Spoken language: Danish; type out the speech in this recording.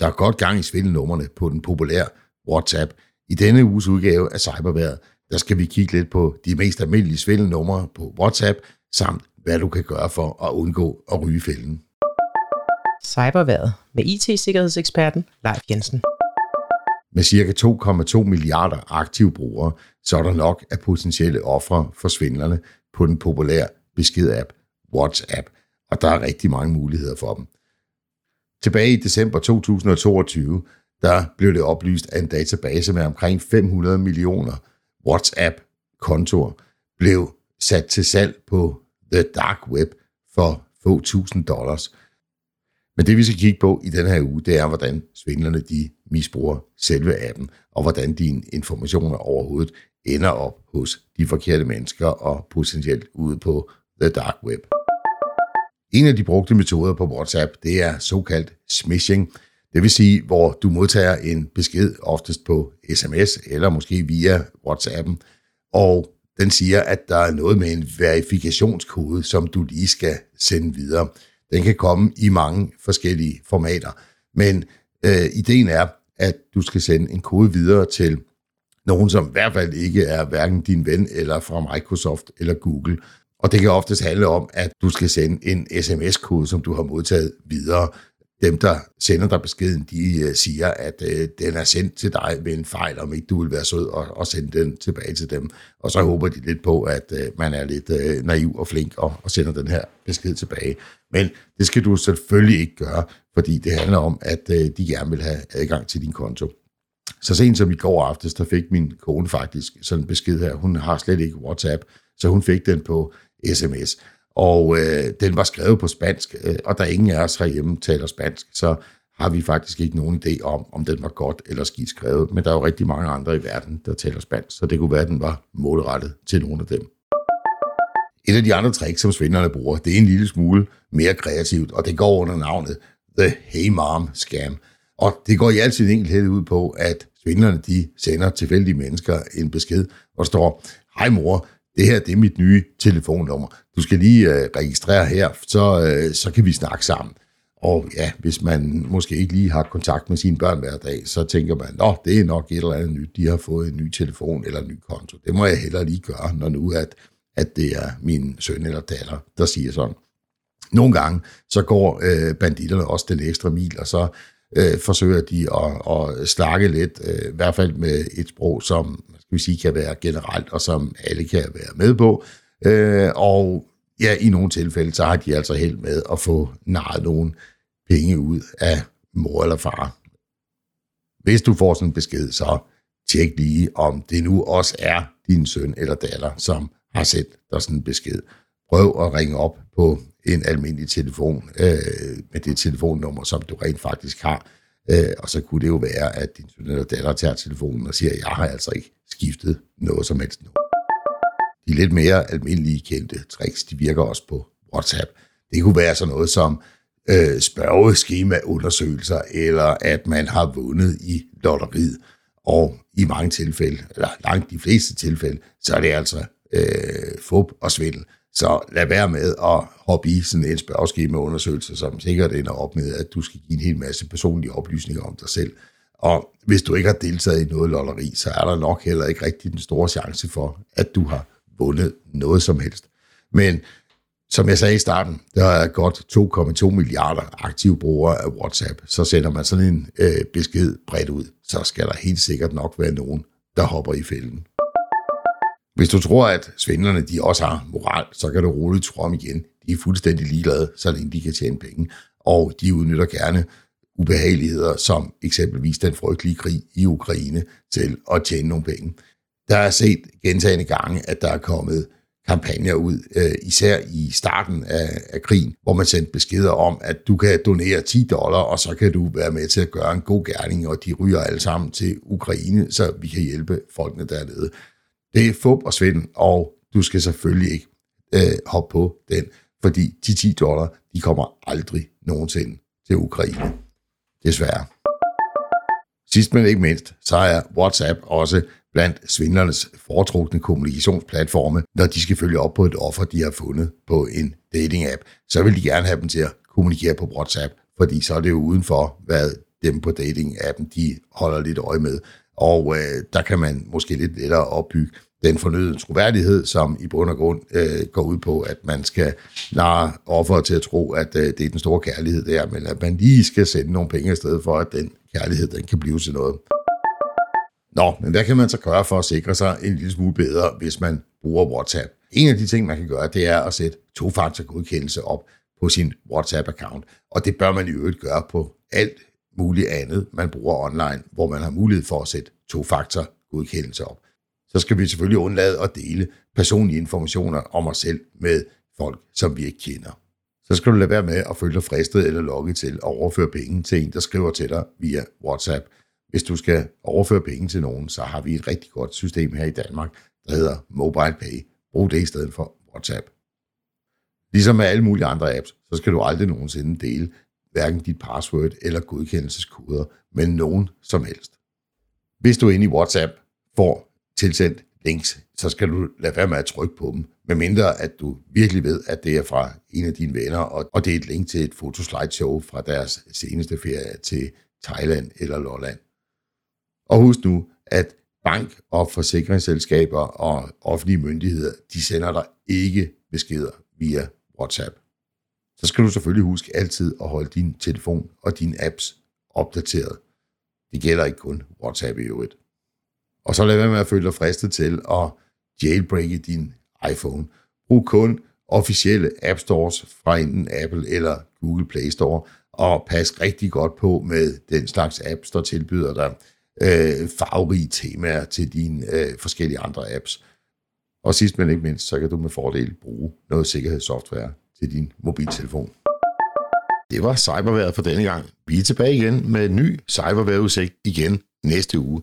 der er godt gang i svindelnummerne på den populære WhatsApp. I denne uges udgave af Cyberværet, der skal vi kigge lidt på de mest almindelige svindelnumre på WhatsApp, samt hvad du kan gøre for at undgå at ryge fælden. Cyberværet med IT-sikkerhedseksperten Leif Jensen. Med ca. 2,2 milliarder aktive brugere, så er der nok af potentielle ofre for svindlerne på den populære besked-app WhatsApp, og der er rigtig mange muligheder for dem. Tilbage i december 2022, der blev det oplyst, at en database med omkring 500 millioner WhatsApp-kontorer blev sat til salg på The Dark Web for få tusind dollars. Men det vi skal kigge på i den her uge, det er, hvordan svindlerne de misbruger selve appen, og hvordan dine informationer overhovedet ender op hos de forkerte mennesker og potentielt ude på The Dark Web. En af de brugte metoder på WhatsApp, det er såkaldt smishing. Det vil sige, hvor du modtager en besked oftest på sms eller måske via WhatsAppen, og den siger, at der er noget med en verifikationskode, som du lige skal sende videre. Den kan komme i mange forskellige formater, men øh, ideen er, at du skal sende en kode videre til nogen, som i hvert fald ikke er hverken din ven eller fra Microsoft eller Google. Og det kan oftest handle om, at du skal sende en sms-kode, som du har modtaget videre. Dem, der sender dig beskeden, de øh, siger, at øh, den er sendt til dig ved en fejl, om ikke du vil være sød og, og sende den tilbage til dem. Og så håber de lidt på, at øh, man er lidt naiv og flink og, og sender den her besked tilbage. Men det skal du selvfølgelig ikke gøre, fordi det handler om, at de gerne vil have adgang til din konto. Så sent som i går aftes, der fik min kone faktisk sådan en besked her. Hun har slet ikke WhatsApp, så hun fik den på sms. Og øh, den var skrevet på spansk, øh, og der ingen af os herhjemme taler spansk, så har vi faktisk ikke nogen idé om, om den var godt eller skidt skrevet. Men der er jo rigtig mange andre i verden, der taler spansk, så det kunne være, at den var målrettet til nogle af dem. Et af de andre tricks, som svindlerne bruger, det er en lille smule mere kreativt, og det går under navnet The Hey Mom Scam. Og det går i al sin enkelhed ud på, at svindlerne de sender tilfældige mennesker en besked, hvor der står, hej mor, det her det er mit nye telefonnummer. Du skal lige øh, registrere her, så, øh, så kan vi snakke sammen. Og ja, hvis man måske ikke lige har kontakt med sine børn hver dag, så tænker man, nå, det er nok et eller andet nyt, de har fået en ny telefon eller en ny konto. Det må jeg heller lige gøre, når nu at, at det er min søn eller datter, der siger sådan. Nogle gange, så går øh, banditterne også den ekstra mil, og så øh, forsøger de at, at snakke lidt, øh, i hvert fald med et sprog, som vi sige, kan være generelt, og som alle kan være med på. Øh, og ja, i nogle tilfælde, så har de altså held med at få narret nogle penge ud af mor eller far. Hvis du får sådan en besked, så tjek lige, om det nu også er din søn eller datter, som har sendt dig sådan en besked. Prøv at ringe op på en almindelig telefon øh, med det telefonnummer, som du rent faktisk har. Øh, og så kunne det jo være, at din søn eller datter tager telefonen og siger, jeg har altså ikke skiftet noget som helst nu. De lidt mere almindelige kendte tricks, de virker også på WhatsApp. Det kunne være sådan noget som øh, spørgeskemaundersøgelser, eller at man har vundet i lotteriet. Og i mange tilfælde, eller langt de fleste tilfælde, så er det altså øh, fup og svindel. Så lad være med at hoppe i sådan en spørgeskema-undersøgelse, som sikkert ender op med, at du skal give en hel masse personlige oplysninger om dig selv. Og hvis du ikke har deltaget i noget lotteri, så er der nok heller ikke rigtig den store chance for, at du har vundet noget som helst. Men som jeg sagde i starten, der er godt 2,2 milliarder aktive brugere af WhatsApp. Så sender man sådan en øh, besked bredt ud, så skal der helt sikkert nok være nogen, der hopper i fælden. Hvis du tror, at svindlerne de også har moral, så kan du roligt tro om igen. De er fuldstændig ligeglade, så længe de kan tjene penge. Og de udnytter gerne ubehageligheder, som eksempelvis den frygtelige krig i Ukraine, til at tjene nogle penge. Der er set gentagende gange, at der er kommet kampagner ud, øh, især i starten af, af krigen, hvor man sendte beskeder om, at du kan donere 10 dollar, og så kan du være med til at gøre en god gerning, og de ryger alle sammen til Ukraine, så vi kan hjælpe folkene dernede. Det er fup og svindel, og du skal selvfølgelig ikke øh, hoppe på den, fordi de 10 dollar, de kommer aldrig nogensinde til Ukraine. Desværre. Sidst men ikke mindst, så er WhatsApp også blandt svindlernes foretrukne kommunikationsplatforme, når de skal følge op på et offer, de har fundet på en dating-app. Så vil de gerne have dem til at kommunikere på WhatsApp, fordi så er det jo uden for, hvad dem på dating-appen, de holder lidt øje med. Og øh, der kan man måske lidt lettere opbygge den fornyede troværdighed, som i bund og grund øh, går ud på, at man skal narre offeret til at tro, at øh, det er den store kærlighed der, men at man lige skal sende nogle penge afsted for, at den kærlighed den kan blive til noget. Nå, men hvad kan man så gøre for at sikre sig en lille smule bedre, hvis man bruger WhatsApp? En af de ting, man kan gøre, det er at sætte to-faktor godkendelse op på sin WhatsApp-account. Og det bør man i øvrigt gøre på alt muligt andet, man bruger online, hvor man har mulighed for at sætte to-faktor godkendelse op. Så skal vi selvfølgelig undlade at dele personlige informationer om os selv med folk, som vi ikke kender. Så skal du lade være med at føle dig fristet eller logget til at overføre penge til en, der skriver til dig via WhatsApp. Hvis du skal overføre penge til nogen, så har vi et rigtig godt system her i Danmark, der hedder MobilePay. Brug det i stedet for WhatsApp. Ligesom med alle mulige andre apps, så skal du aldrig nogensinde dele hverken dit password eller godkendelseskoder med nogen som helst. Hvis du inde i WhatsApp får tilsendt links, så skal du lade være med at trykke på dem, medmindre at du virkelig ved, at det er fra en af dine venner, og det er et link til et fotoslideshow fra deres seneste ferie til Thailand eller Lolland. Og husk nu, at bank- og forsikringsselskaber og offentlige myndigheder, de sender dig ikke beskeder via WhatsApp. Så skal du selvfølgelig huske altid at holde din telefon og dine apps opdateret. Det gælder ikke kun WhatsApp i øvrigt. Og så lad være med at føle dig fristet til at jailbreake din iPhone. Brug kun officielle App Stores fra enten Apple eller Google Play Store, og pas rigtig godt på med den slags apps, der tilbyder dig øh, farverige temaer til dine øh, forskellige andre apps. Og sidst men ikke mindst, så kan du med fordel bruge noget sikkerhedssoftware til din mobiltelefon. Det var cyberværet for denne gang. Vi er tilbage igen med en ny cyberværetudsigt igen næste uge.